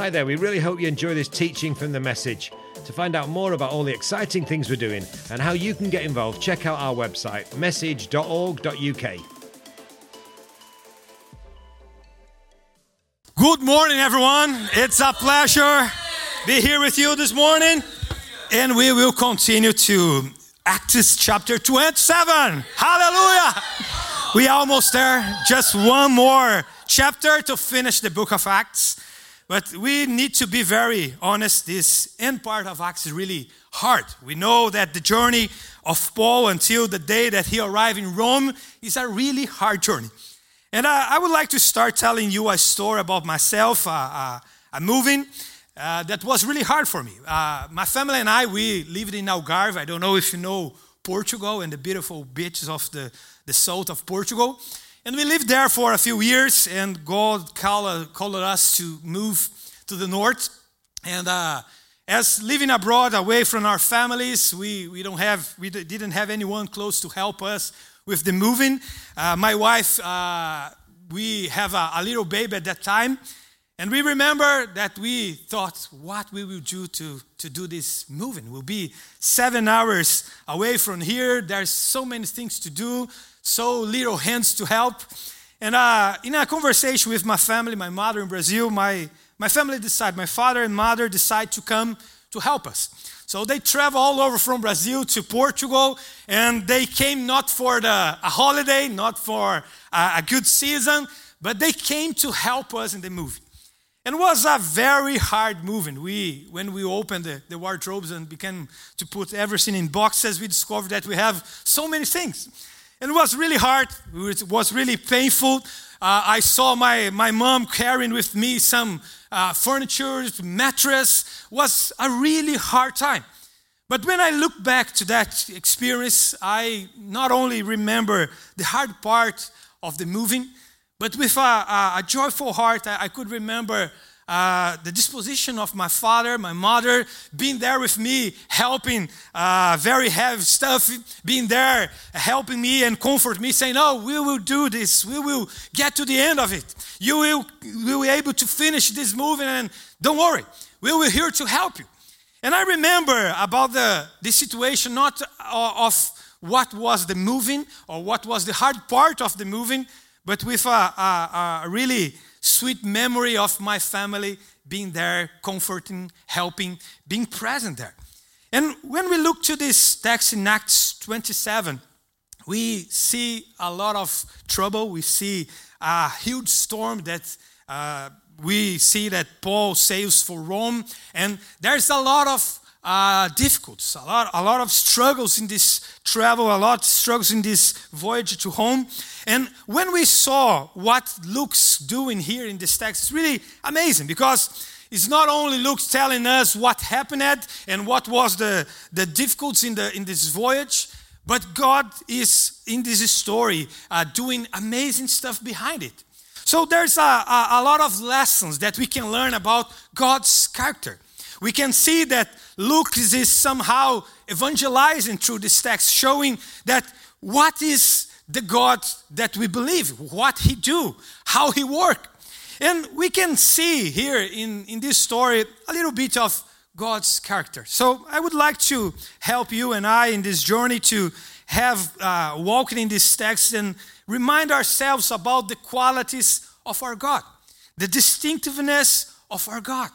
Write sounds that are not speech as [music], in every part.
Hi there, we really hope you enjoy this teaching from the message. To find out more about all the exciting things we're doing and how you can get involved, check out our website, message.org.uk. Good morning, everyone. It's a pleasure to be here with you this morning, and we will continue to Acts chapter 27. Hallelujah! We are almost there. Just one more chapter to finish the book of Acts. But we need to be very honest. This end part of Acts is really hard. We know that the journey of Paul until the day that he arrived in Rome is a really hard journey. And I, I would like to start telling you a story about myself, uh, uh, a moving uh, that was really hard for me. Uh, my family and I, we lived in Algarve. I don't know if you know Portugal and the beautiful beaches of the, the south of Portugal. And we lived there for a few years, and God called, called us to move to the north. And uh, as living abroad, away from our families, we, we, don't have, we didn't have anyone close to help us with the moving. Uh, my wife, uh, we have a, a, little baby at that time. And we remember that we thought, what we will do to, to do this moving? We'll be seven hours away from here. There's so many things to do so little hands to help. And uh, in a conversation with my family, my mother in Brazil, my, my family decided, my father and mother decide to come to help us. So they travel all over from Brazil to Portugal, and they came not for the, a holiday, not for a, a good season, but they came to help us in the movie. And it was a very hard moving. We, when we opened the, the wardrobes and began to put everything in boxes, we discovered that we have so many things. And it was really hard. It was really painful. Uh, I saw my, my mom carrying with me some uh, furniture, mattress. It was a really hard time. But when I look back to that experience, I not only remember the hard part of the moving, but with a, a, a joyful heart, I, I could remember uh, the disposition of my father, my mother, being there with me, helping uh, very heavy stuff, being there, helping me and comfort me, saying, "Oh, we will do this. We will get to the end of it. You will, will be able to finish this movie, and don't worry, we will here to help you." And I remember about the, the situation, not of what was the moving or what was the hard part of the moving, but with a, a, a really sweet memory of my family being there, comforting, helping, being present there. And when we look to this text in Acts 27, we see a lot of trouble. We see a huge storm that uh, we see that Paul sails for Rome, and there's a lot of uh, difficulties, a lot, a lot of struggles in this travel, a lot of struggles in this voyage to home. And when we saw what Luke's doing here in this text, it's really amazing because it's not only Luke telling us what happened and what was the, the difficulties in, the, in this voyage, but God is in this story uh, doing amazing stuff behind it. So there's a, a, a lot of lessons that we can learn about God's character. We can see that Luke is somehow evangelizing through this text, showing that what is the God that we believe, what He do, how He work. And we can see here in, in this story a little bit of God's character. So I would like to help you and I in this journey to have uh, walking in this text and remind ourselves about the qualities of our God, the distinctiveness of our God.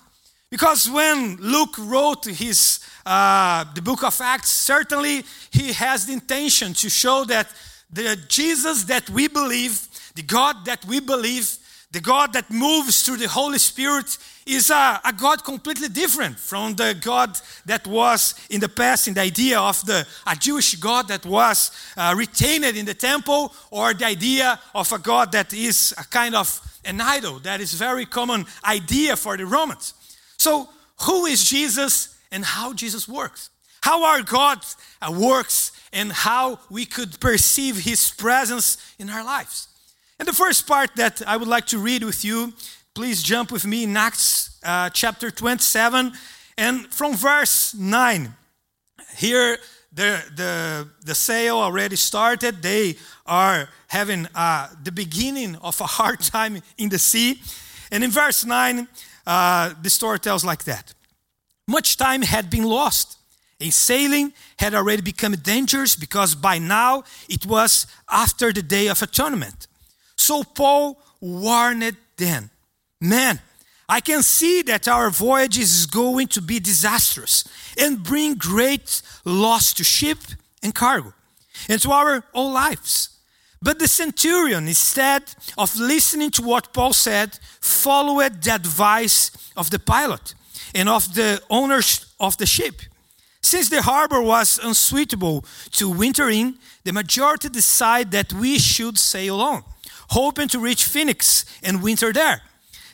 Because when Luke wrote his uh, the book of Acts, certainly he has the intention to show that the Jesus that we believe, the God that we believe, the God that moves through the Holy Spirit is a, a, God completely different from the God that was in the past, in the idea of the a Jewish God that was uh, retained in the temple, or the idea of a God that is a kind of an idol. That is very common idea for the Romans. So, who is Jesus and how Jesus works? How our God works and how we could perceive His presence in our lives. And the first part that I would like to read with you, please jump with me in Acts uh, chapter 27 and from verse 9. Here, the, the, the sail already started. They are having uh, the beginning of a hard [laughs] time in the sea. And in verse 9, uh, the story tells like that. Much time had been lost, and sailing had already become dangerous because by now it was after the day of atonement. So Paul warned them, Man, I can see that our voyage is going to be disastrous and bring great loss to ship and cargo and to our own lives. But the centurion, instead of listening to what Paul said, followed the advice of the pilot and of the owners of the ship. Since the harbor was unsuitable to winter in, the majority decided that we should sail on, hoping to reach Phoenix and winter there.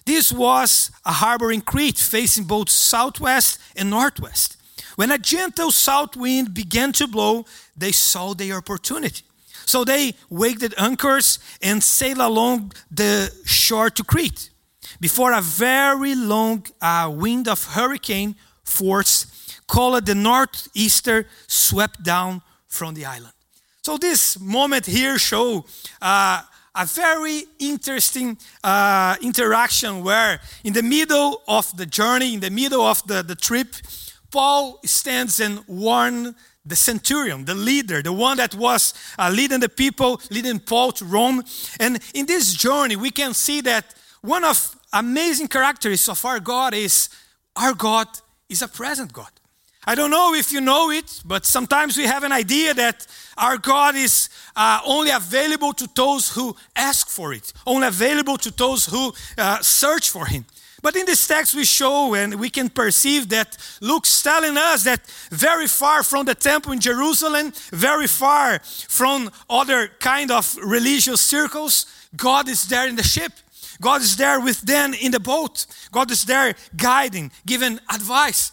This was a harbor in Crete facing both southwest and northwest. When a gentle south wind began to blow, they saw their opportunity. So they weighed anchors and sailed along the shore to Crete before a very long uh, wind of hurricane force called the northeaster swept down from the island. So this moment here show uh, a very interesting uh, interaction where in the middle of the journey, in the middle of the, the trip, Paul stands and warns the centurion, the leader, the one that was uh, leading the people, leading Paul to Rome. And in this journey, we can see that one of amazing characteristics of our God is our God is a present God. I don't know if you know it, but sometimes we have an idea that our God is uh, only available to those who ask for it, only available to those who uh, search for Him. But in this text, we show and we can perceive that Luke's telling us that very far from the temple in Jerusalem, very far from other kind of religious circles, God is there in the ship. God is there with them in the boat. God is there guiding, giving advice.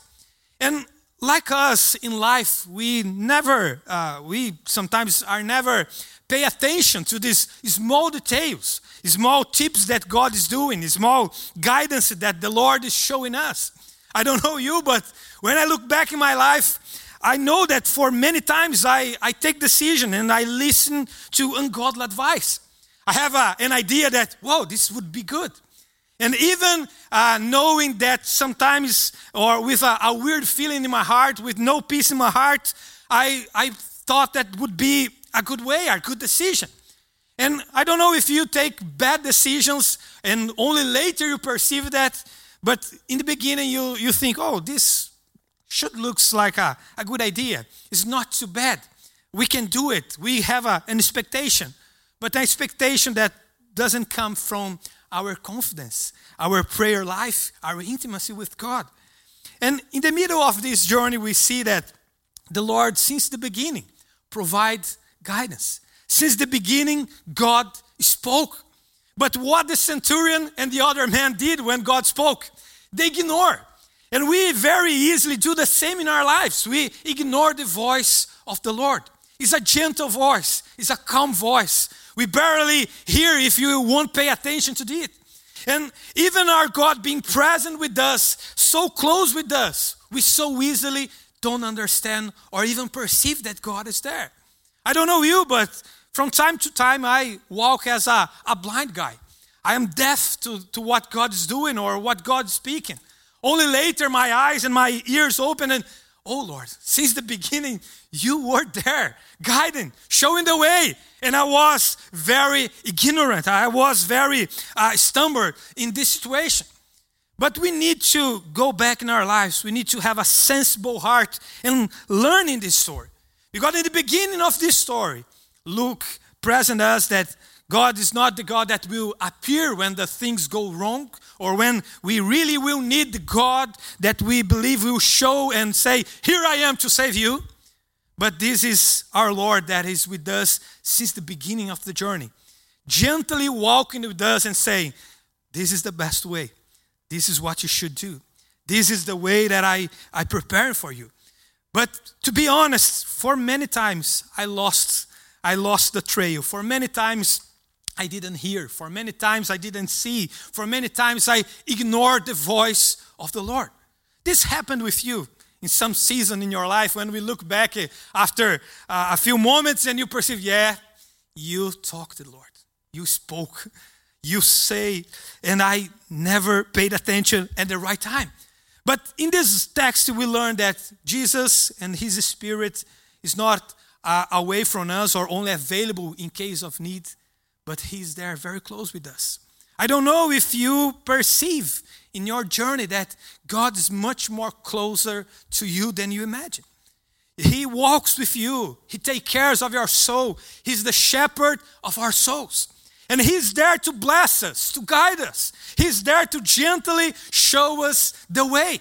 And like us in life, we never, uh, we sometimes are never pay attention to these small details, small tips that God is doing, small guidance that the Lord is showing us. I don't know you, but when I look back in my life, I know that for many times I, I take decision and I listen to ungodly advice. I have a, an idea that, whoa, this would be good. And even uh, knowing that sometimes, or with a, a, weird feeling in my heart, with no peace in my heart, I, I thought that would be a good way, a good decision. And I don't know if you take bad decisions and only later you perceive that, but in the beginning you, you think, oh, this should looks like a, a good idea. It's not too bad. We can do it. We have a, an expectation, but an expectation that doesn't come from our confidence, our prayer life, our intimacy with God. And in the middle of this journey, we see that the Lord, since the beginning, provides guidance. Since the beginning, God spoke. But what the centurion and the other man did when God spoke, they ignore. And we very easily do the same in our lives. We ignore the voice of the Lord. It's a gentle voice, it's a calm voice. We barely hear if you won't pay attention to it. And even our God being present with us, so close with us, we so easily don't understand or even perceive that God is there. I don't know you, but from time to time I walk as a, a blind guy. I am deaf to, to what God is doing or what God's speaking. Only later my eyes and my ears open and, oh Lord, since the beginning, you were there, guiding, showing the way. And I was very ignorant. I was very uh, stumbled in this situation. But we need to go back in our lives. We need to have a sensible heart and learn in this story. Because in the beginning of this story, Luke presents us that God is not the God that will appear when the things go wrong or when we really will need the God that we believe will show and say, Here I am to save you. But this is our Lord that is with us since the beginning of the journey, gently walking with us and saying, This is the best way. This is what you should do. This is the way that I, I prepare for you. But to be honest, for many times I lost, I lost the trail. For many times I didn't hear. For many times I didn't see. For many times I ignored the voice of the Lord. This happened with you in some season in your life when we look back eh, after uh, a few moments and you perceive, yeah, you talked to the Lord. You spoke. you say, and I never paid attention at the right time. But in this text, we learn that Jesus and His Spirit is not uh, away from us or only available in case of need, but He's there very close with us. I don't know if you perceive in your journey that God is much more closer to you than you imagine. He walks with you. He takes care of your soul. He's the shepherd of our souls. And He's there to bless us, to guide us. He's there to gently show us the way.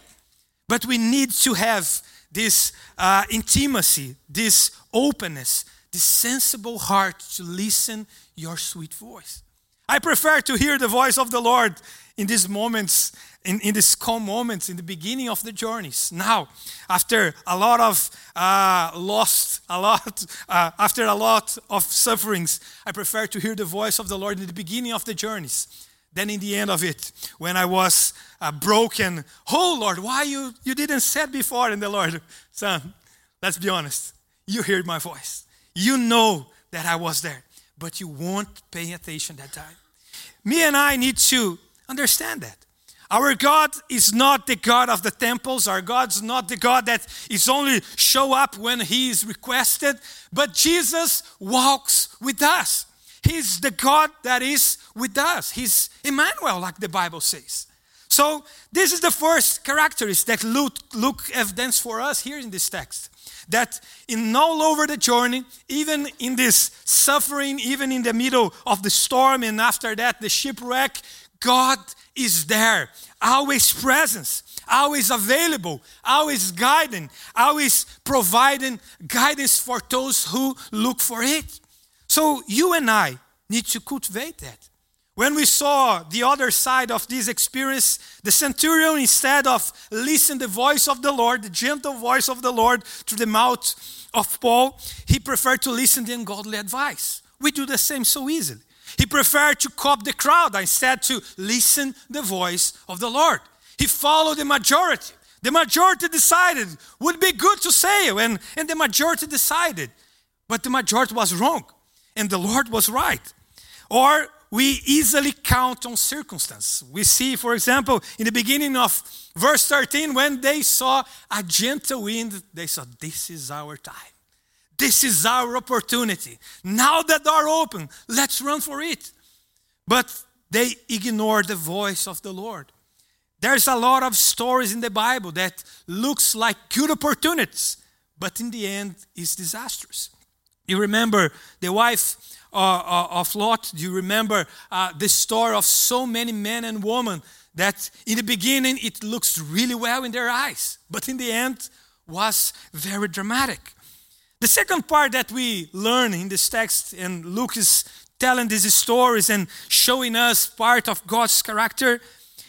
But we need to have this uh, intimacy, this openness, this sensible heart to listen your sweet voice. I prefer to hear the voice of the Lord in these moments, in, in these calm moments, in the beginning of the journeys. Now, after a lot of uh, lost, a lot, [laughs] uh, after a lot of sufferings, I prefer to hear the voice of the Lord in the beginning of the journeys than in the end of it, when I was uh, broken. Oh Lord, why you you didn't said before? And the Lord, [laughs] son, let's be honest. You heard my voice. You know that I was there but you won't pay attention that time. Me and I need to understand that. Our God is not the God of the temples. Our God's not the God that is only show up when he is requested, but Jesus walks with us. He's the God that is with us. He's Emmanuel, like the Bible says. So this is the first characteristic that Luke, Luke evidence for us here in this text that in all over the journey, even in this suffering, even in the middle of the storm, and after that, the shipwreck, God is there, always presence, always available, always guiding, always providing guidance for those who look for it. So you and I need to cultivate that. When we saw the other side of this experience, the centurion, instead of listening the voice of the Lord, the gentle voice of the Lord through the mouth of Paul, he preferred to listen to ungodly advice. We do the same so easily. He preferred to cop the crowd instead to listen the voice of the Lord. He followed the majority. The majority decided would be good to sail, and, and the majority decided. But the majority was wrong, and the Lord was right. Or we easily count on circumstance. We see, for example, in the beginning of verse 13, when they saw a gentle wind, they said, This is our time. This is our opportunity. Now that door open, let's run for it. But they ignore the voice of the Lord. There's a lot of stories in the Bible that looks like good opportunities, but in the end is disastrous. You remember the wife uh, uh, of Lot, do you remember uh, the story of so many men and women that in the beginning it looks really well in their eyes, but in the end was very dramatic. The second part that we learn in this text, and Luke is telling these stories and showing us part of God's character,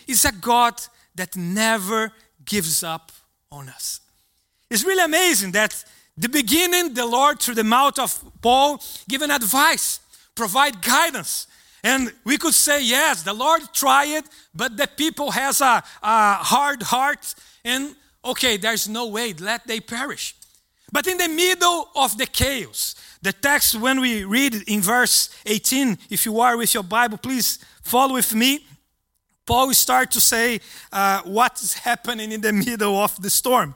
is a God that never gives up on us. It's really amazing that the beginning, the Lord, through the mouth of Paul, given advice, provide guidance. And we could say, yes, the Lord tried it, but the people has a, a hard heart, and okay, there's no way, let they perish. But in the middle of the chaos, the text, when we read in verse 18, if you are with your Bible, please follow with me. Paul starts to say uh, what's happening in the [laughs] middle of the storm,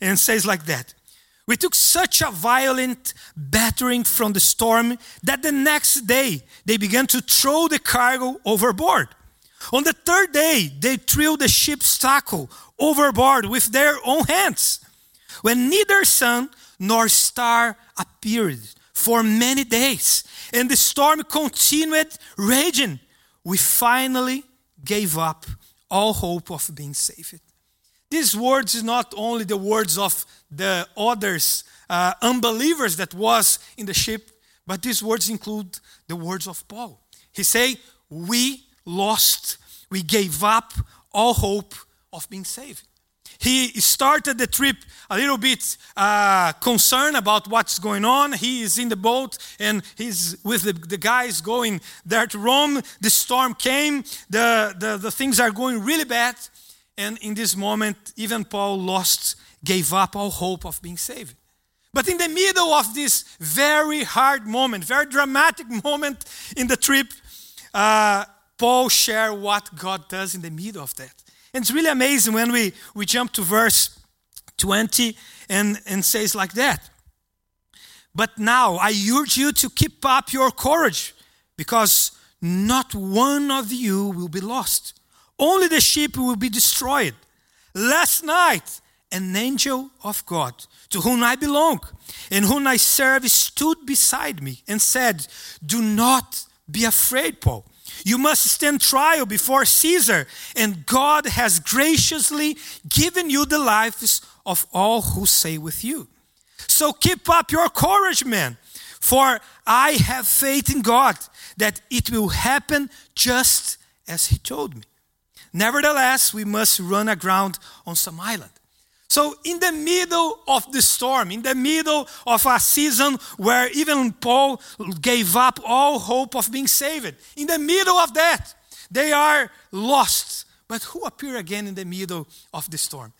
and says like that we took such a violent battering from the storm that the next day they began to throw the cargo overboard. On the third day, they threw the ship's tackle overboard with their own hands. When neither sun nor star appeared for many days, and the storm continued raging, we finally gave up all hope of being saved. These words is not only the words of the others, uh, unbelievers that was in the ship, but these words include the words of Paul. He say, "We lost, we gave up all hope of being saved." He started the trip a little bit uh, concerned about what's going on. He is in the boat and he's with the, the guys going there to Rome. The storm came, the, the, the things are going really bad. And in this moment, even Paul lost, gave up all hope of being saved. But in the middle of this very hard moment, very dramatic [laughs] moment in the trip, uh, Paul share what God does in the middle of that. And it's really amazing when we, we jump to verse 20 and, and says like that. But now I urge you to keep up your courage because not one of you will be lost. Only the sheep will be destroyed. Last night, an angel of God to whom I belong and whom I serve stood beside me and said, Do not be afraid, Paul. You must stand trial before Caesar, and God has graciously given you the lives of all who say with you. So keep up your courage, man, for I have faith in God that it will happen just as He told me. Nevertheless, we must run aground on some island. So, in the middle of the storm, in the middle of a season where even Paul gave up all hope of being saved, in the middle of that, they are lost. But who appear again in the middle of the storm?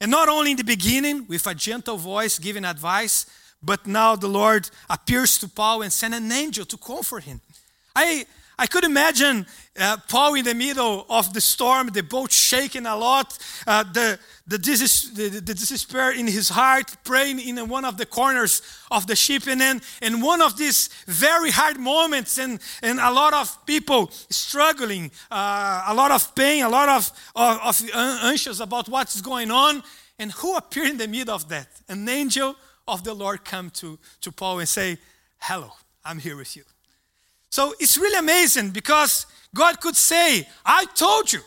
And not only in the beginning with a gentle voice giving advice, but now the Lord appears to Paul and send an angel to comfort him. I, I could imagine uh, Paul in the middle of the storm, the boat shaking a lot, uh, the, the, the, the, despair in his heart, praying in one of the corners of the ship. And then in one of these very hard moments, and, and a lot of people struggling, uh, a lot of pain, a lot of, of, of anxious about what's going on. And who appeared in the middle of that? An angel of the Lord come to, to Paul and say, Hello, I'm here with you. So it's really amazing because God could say, I told you.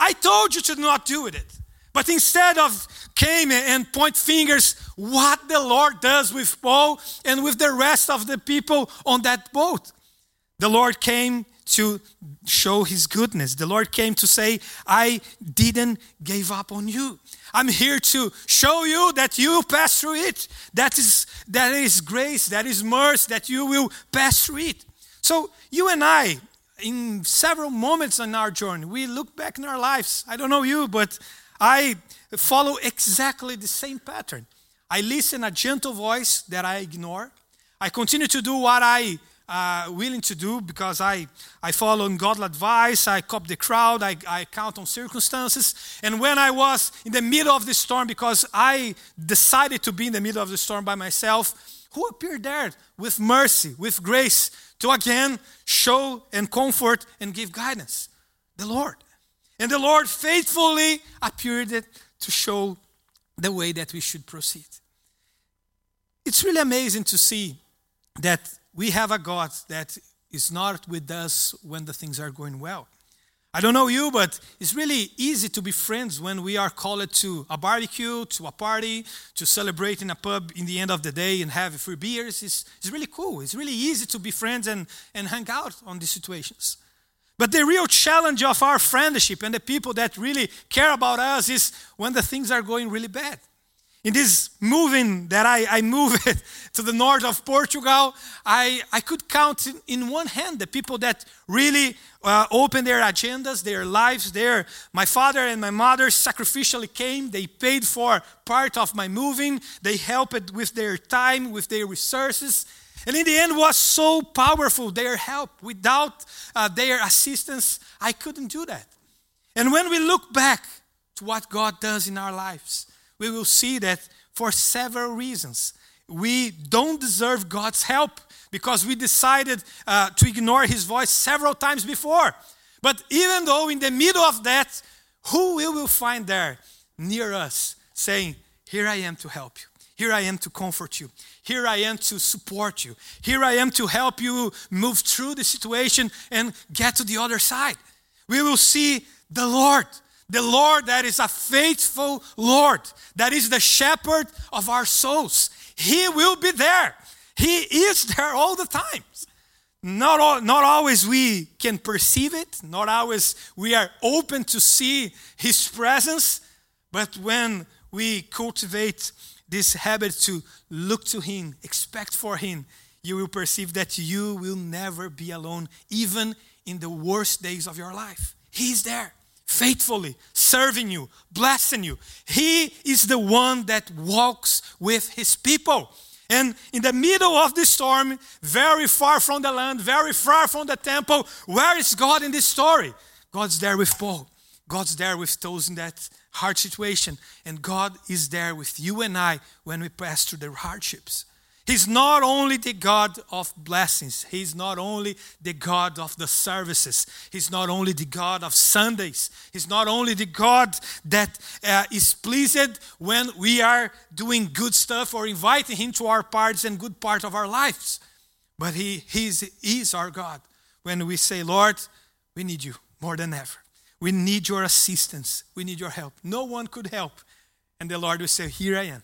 I told you to not do it. But instead of came and point fingers, what the Lord does with Paul and with the rest of the people on that boat. The Lord came to show his goodness. The Lord came to say, I didn't give up on you. I'm here to show you that you pass through it. That is, that is grace, that is mercy, that you will pass through it. So, you and I, in several moments in our journey, we look back in our lives. I don't know you, but I follow exactly the same pattern. I listen a gentle voice that I ignore. I continue to do what I uh, willing to do because I, I follow godly advice, I cop the crowd, I, I count on circumstances. And when I was in the middle of the storm, because I decided to be in the middle of the storm by myself, who appeared there with mercy, with grace, to again show and comfort and give guidance? The Lord. And the Lord faithfully appeared to show the way that we should proceed. It's really amazing to see that we have a God that is not with us when the things are going well. I don't know you, but it's really easy to be friends when we are called to a barbecue, to a party, to celebrate in a pub in the end of the day and have a few beers. It's, it's really cool. It's really easy to be friends and, and hang out on these situations. But the real challenge of our friendship and the people that really care about us is when the things are going really bad in this moving that I, I moved [laughs] to the north of Portugal, I, I could count in, in one hand the people that really uh, opened their agendas, their lives there. My father and my mother sacrificially came. They paid for part of my moving. They helped with their time, with their resources. And in the end was so powerful, their help. Without uh, their assistance, I couldn't do that. And when we look back to what God does in our lives, we will see that for several reasons. We don't deserve God's help because we decided uh, to ignore His voice several times before. But even though in the middle of that, who we will find there near us saying, Here I am to help you. Here I am to comfort you. Here I am to support you. Here I am to help you move through the situation and get to the other side. We will see the Lord the Lord that is a faithful Lord, that is the shepherd of our souls. He will be there. He is [laughs] there all the time. Not, all, not always we can perceive it, not always we are open to see His presence, but when we cultivate this habit to look to Him, expect for Him, you will perceive that you will never be alone, even in the worst days of your life. He's there faithfully serving you, blessing you. He is the one that walks with his people. And in the middle of the storm, very far from the land, very far from the temple, where is God in this story? God's there with Paul. God's there with those in that hard situation. And God is there with you and I when we pass through the hardships. He's not only the God of blessings, He's not only the God of the services, He's not only the God of Sundays, He's not only the God that uh, is pleased when we are doing good stuff or inviting Him to our parts and good part of our lives, but He he's, is our God. When we say, Lord, we need you more than ever. We need your assistance. We need your help. No one could help. And the Lord will say, Here I am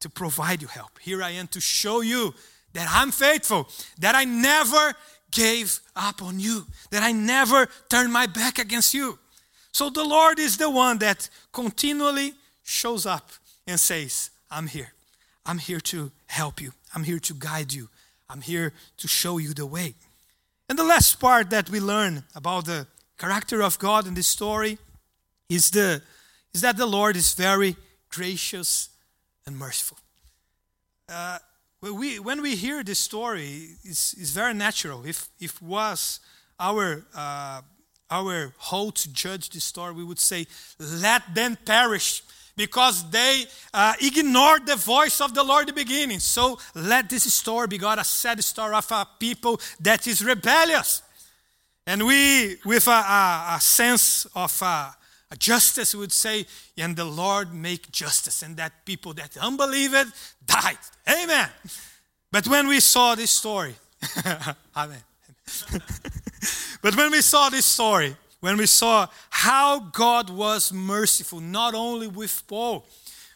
to provide you help. Here I am to show you that I'm faithful, that I never gave up on you, that I never turned my back against you. So the Lord is the one that continually shows up and says, I'm here. I'm here to help you. I'm here to guide you. I'm here to show you the way. And the last part that we learn about the character of God in this story is, the, is that the Lord is very gracious and merciful. Uh, we, when we hear this story, it's, it's very natural. If, if was our, uh, our hoe to judge this story, we would say, let them perish because they uh, ignored the voice of the Lord the beginning. So let this story be God a sad story of a people that is rebellious. And we, with a, a, a sense of uh, justice would say, and the Lord make justice, and that people that unbelieve it died. Amen. But when we saw this story, [laughs] Amen. [laughs] but when we saw this story, when we saw how God was merciful, not only with Paul,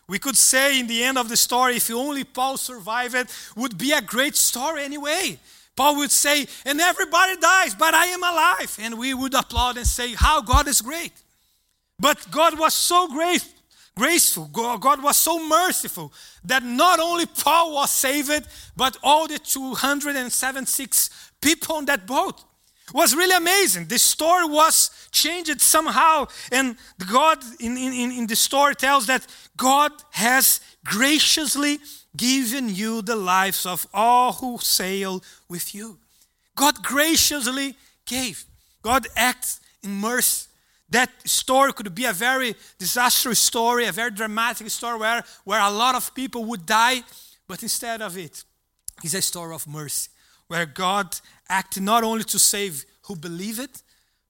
we could say in the end of the story, if only Paul survived would be a great story anyway. Paul would say, and everybody dies, but I am alive. And we would applaud and say, how God is great. But God was so great, graceful, God was so merciful that not only Paul was saved, but all the 276 people on that boat. Was really amazing. The story was changed somehow, and God in, in, in the story tells that God has graciously given you the lives of all who sail with you. God graciously gave. God acts in mercy. That story could be a very disastrous story, a very dramatic story where, where a lot of people would die, but instead of it, it's a story of mercy, where God acted not only to save who believe it,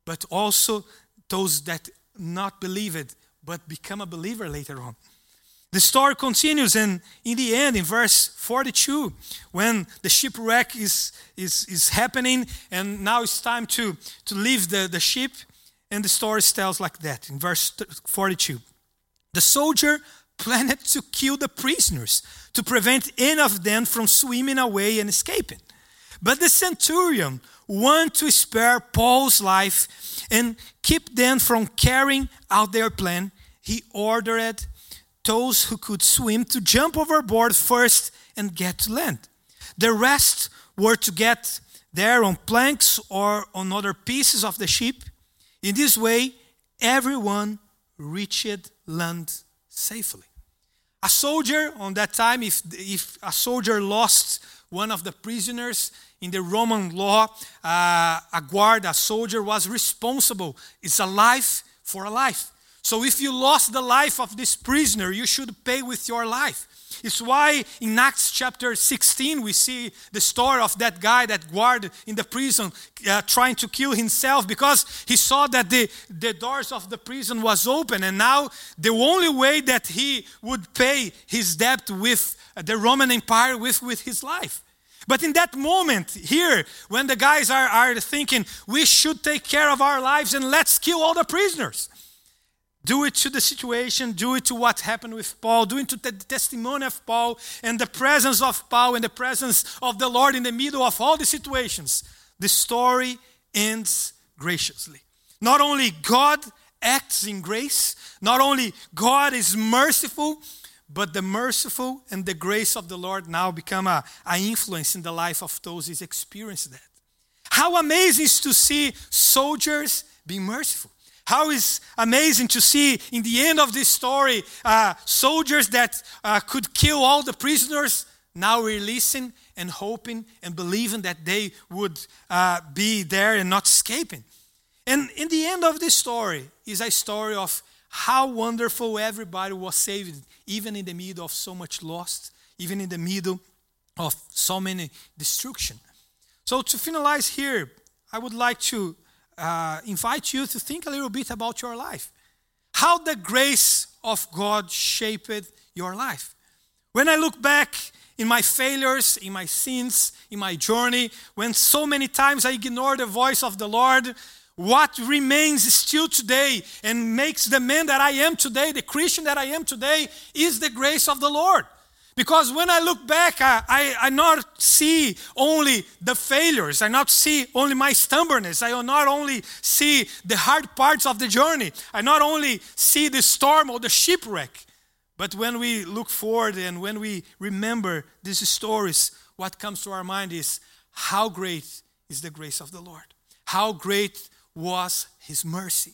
but also those that not believe it, but become a believer later on. The story continues, and in the end, in verse 42, when the shipwreck is, is, is happening, and now it's time to, to leave the, the ship, and the story tells like that in verse 42. The soldier planned to kill the prisoners to prevent any of them from swimming away and escaping. But the centurion wanted to spare Paul's life and keep them from carrying out their plan. He ordered those who could swim to jump overboard first and get to land. The rest were to get there on planks or on other pieces of the ship in this way, everyone reached land safely. A soldier on that time, if, if a soldier lost one of the prisoners in the Roman law, uh, a guard, a soldier was responsible. It's a life for a life. So if you lost the life of this prisoner, you should pay with your life. It's why in Acts chapter 16 we see the story of that guy, that guard in the prison, uh, trying to kill himself because he saw that the, the doors of the prison was open and now the only way that he would pay his debt with the Roman Empire with, with his life. But in that moment here, when the guys are, are thinking, we should take care of our lives and let's kill all the prisoners. Do it to the situation, do it to what happened with Paul, do it to the testimony of Paul and the presence of Paul and the presence of the Lord in the middle of all the situations. The story ends graciously. Not only God acts in grace, not only God is merciful, but the merciful and the grace of the Lord now become a, a influence in the life of those who experience that. How amazing is to see soldiers being merciful. How is amazing to see in the end of this story uh, soldiers that uh, could kill all the prisoners now releasing and hoping and believing that they would uh, be there and not escaping. And in the end of this story is a story of how wonderful everybody was saved, even in the middle of so much loss, even in the middle of so many destruction. So to finalize here, I would like to uh, invite you to think a little bit about your life. How the grace of God shaped your life. When I look back in my failures, in my sins, in my journey, when so many times I ignored the voice of the Lord, what remains still today and makes the man that I am today, the Christian that I am today, is the grace of the Lord. Because when I look back, I, I, I, not see only the failures, I not see only my stubbornness, I not only see the hard parts of the journey, I not only see the storm or the shipwreck, but when we look forward and when we remember these stories, what comes to our mind is how great is the grace of the Lord, how great was his mercy.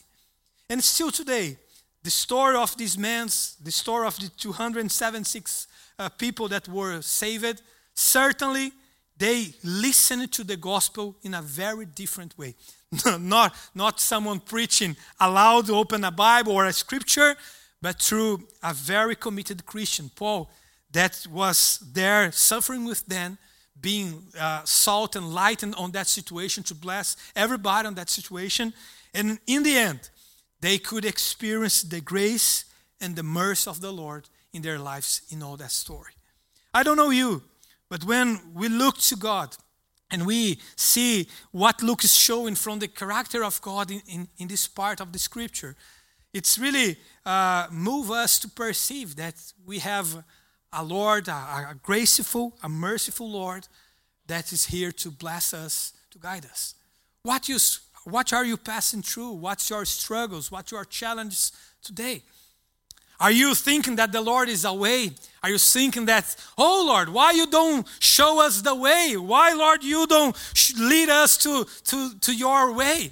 And still today, the story of these men, the story of the 276 uh, people that were saved, certainly they listened to the gospel in a very different way. [laughs] not, not someone preaching aloud, open a Bible or a scripture, but through a very committed Christian, Paul, that was there suffering with them, being uh, salt and light on that situation to bless everybody on that situation. And in the end, they could experience the grace and the mercy of the Lord in their lives in all that story. I don't know you, but when we look to God and we see what Luke is showing from the character of God in, in, in this part of the scripture, it's really uh, move us to perceive that we have a Lord, a, a graceful, a merciful Lord that is here to bless us, to guide us. What, you, what are you passing through? What's your struggles? What's your challenges today? Are you thinking that the Lord is away? Are you thinking that, oh Lord, why you don't show us the way? Why, Lord, you don't lead us to, to, to your way?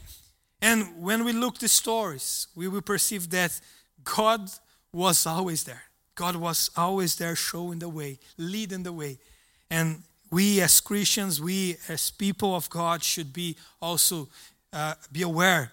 And when we look the stories, we will perceive that God was always there. God was always there showing the way, leading the way. And we as Christians, we as people of God should be also uh, be aware